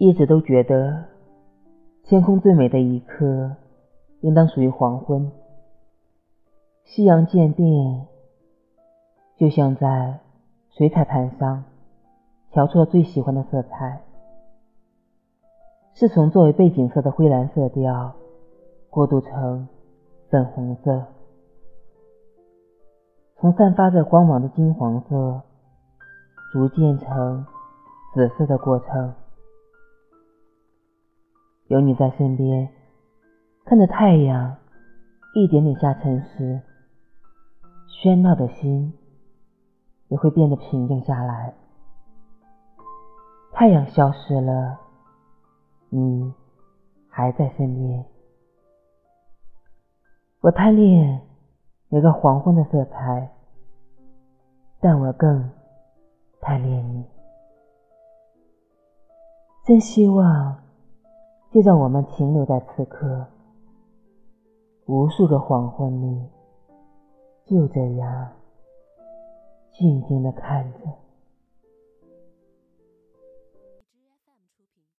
一直都觉得，天空最美的一刻，应当属于黄昏。夕阳渐变，就像在水彩盘上调出了最喜欢的色彩，是从作为背景色的灰蓝色调过渡成粉红色，从散发着光芒的金黄色逐渐成紫色的过程。有你在身边，看着太阳一点点下沉时。喧闹的心也会变得平静下来。太阳消失了，你还在身边。我贪恋每个黄昏的色彩，但我更贪恋你。真希望，就让我们停留在此刻，无数个黄昏里。就这样，静静的看着。